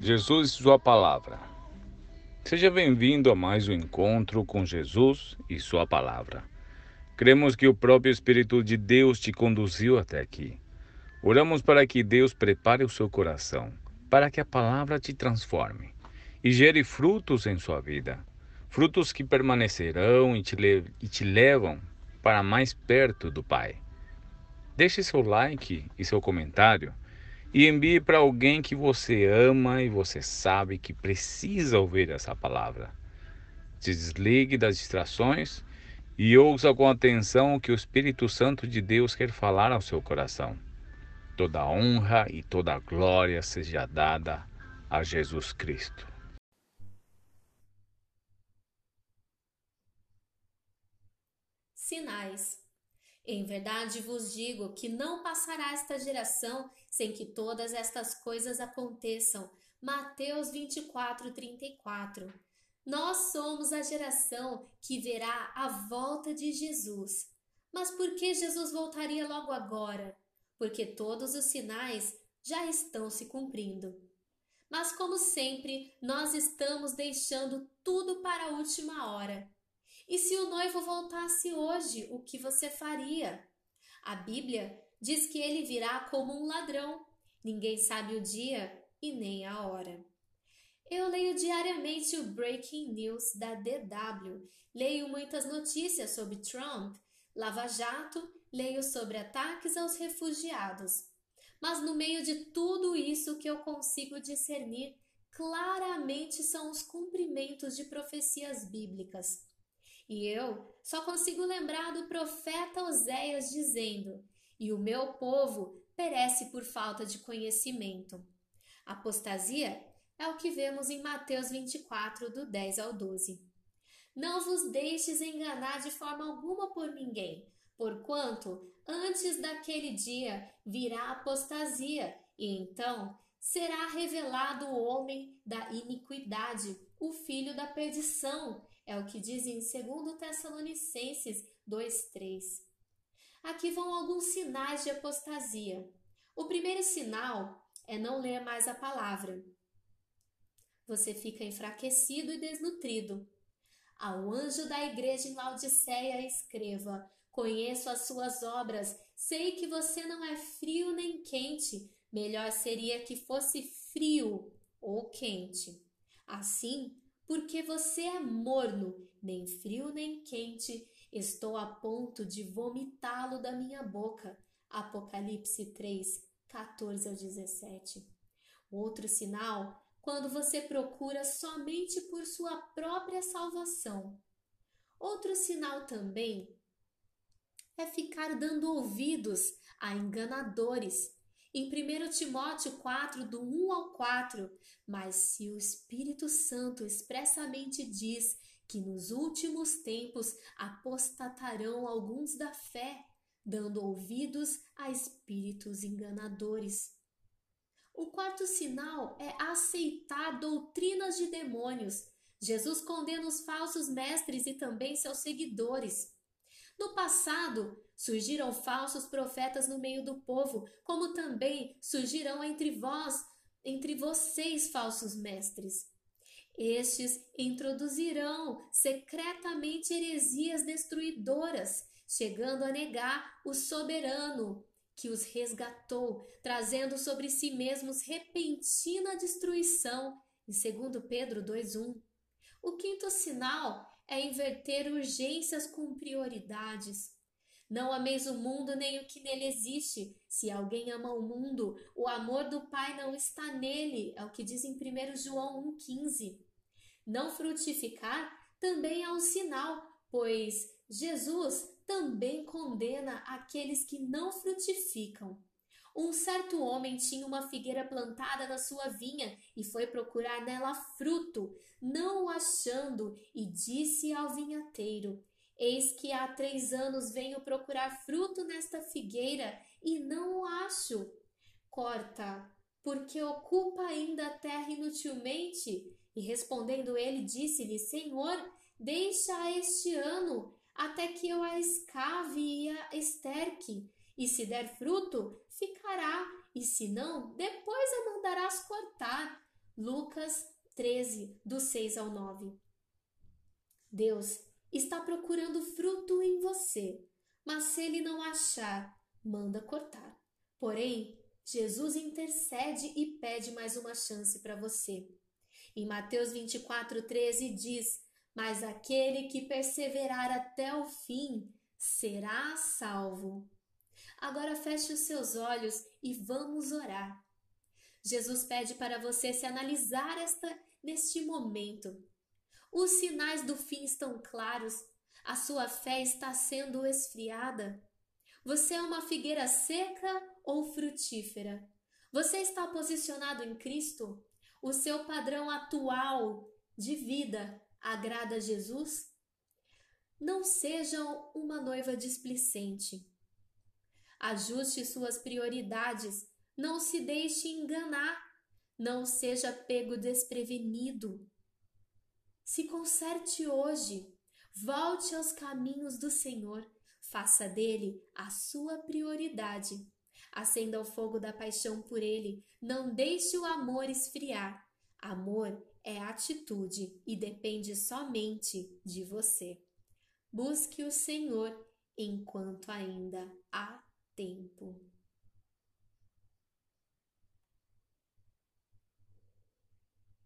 Jesus e Sua Palavra. Seja bem-vindo a mais um encontro com Jesus e Sua Palavra. Cremos que o próprio Espírito de Deus te conduziu até aqui. Oramos para que Deus prepare o seu coração, para que a palavra te transforme e gere frutos em sua vida, frutos que permanecerão e te, e te levam para mais perto do Pai. Deixe seu like e seu comentário e envie para alguém que você ama e você sabe que precisa ouvir essa palavra. Se desligue das distrações e ouça com atenção o que o Espírito Santo de Deus quer falar ao seu coração. Toda honra e toda glória seja dada a Jesus Cristo. Sinais em verdade vos digo que não passará esta geração sem que todas estas coisas aconteçam. Mateus 24, 34. Nós somos a geração que verá a volta de Jesus. Mas por que Jesus voltaria logo agora? Porque todos os sinais já estão se cumprindo. Mas, como sempre, nós estamos deixando tudo para a última hora. E se o noivo voltasse hoje, o que você faria? A Bíblia diz que ele virá como um ladrão. Ninguém sabe o dia e nem a hora. Eu leio diariamente o Breaking News da DW. Leio muitas notícias sobre Trump, Lava Jato, leio sobre ataques aos refugiados. Mas no meio de tudo isso que eu consigo discernir claramente são os cumprimentos de profecias bíblicas. E eu só consigo lembrar do profeta Oséias dizendo: E o meu povo perece por falta de conhecimento. Apostasia é o que vemos em Mateus 24, do 10 ao 12. Não vos deixes enganar de forma alguma por ninguém, porquanto antes daquele dia virá apostasia, e então será revelado o homem da iniquidade, o filho da perdição, é o que diz em 2 Tessalonicenses 2,3. Aqui vão alguns sinais de apostasia. O primeiro sinal é não ler mais a palavra. Você fica enfraquecido e desnutrido. Ao anjo da igreja em Laodiceia escreva: Conheço as suas obras, sei que você não é frio nem quente. Melhor seria que fosse frio ou quente. Assim, porque você é morno, nem frio nem quente, estou a ponto de vomitá-lo da minha boca. Apocalipse 3, 14 ao 17. Outro sinal, quando você procura somente por sua própria salvação. Outro sinal também é ficar dando ouvidos a enganadores em 1 Timóteo 4, do 1 ao 4, mas se o Espírito Santo expressamente diz que nos últimos tempos apostatarão alguns da fé, dando ouvidos a espíritos enganadores. O quarto sinal é aceitar doutrinas de demônios. Jesus condena os falsos mestres e também seus seguidores. No passado, surgiram falsos profetas no meio do povo, como também surgirão entre vós, entre vocês, falsos mestres. Estes introduzirão secretamente heresias destruidoras, chegando a negar o soberano que os resgatou, trazendo sobre si mesmos repentina destruição, em 2 Pedro 2:1. O quinto sinal é inverter urgências com prioridades. Não ameis o mundo nem o que nele existe. Se alguém ama o mundo, o amor do Pai não está nele, é o que diz em 1 João 1,15. Não frutificar também é um sinal, pois Jesus também condena aqueles que não frutificam. Um certo homem tinha uma figueira plantada na sua vinha e foi procurar nela fruto, não o achando, e disse ao vinhateiro: Eis que há três anos venho procurar fruto nesta figueira e não o acho. Corta, porque ocupa ainda a terra inutilmente. E respondendo ele, disse-lhe: Senhor, deixa este ano, até que eu a escave e a esterque e se der fruto, ficará, e se não, depois a mandará faz cortar. Lucas 13, do 6 ao 9. Deus está mas se ele não achar, manda cortar. Porém, Jesus intercede e pede mais uma chance para você. Em Mateus 24, 13 diz: Mas aquele que perseverar até o fim será salvo. Agora feche os seus olhos e vamos orar. Jesus pede para você se analisar esta neste momento. Os sinais do fim estão claros. A sua fé está sendo esfriada. Você é uma figueira seca ou frutífera? Você está posicionado em Cristo? O seu padrão atual de vida agrada a Jesus? Não seja uma noiva displicente. Ajuste suas prioridades. Não se deixe enganar. Não seja pego desprevenido. Se conserte hoje. Volte aos caminhos do Senhor. Faça dele a sua prioridade. Acenda o fogo da paixão por ele. Não deixe o amor esfriar. Amor é atitude e depende somente de você. Busque o Senhor enquanto ainda há tempo.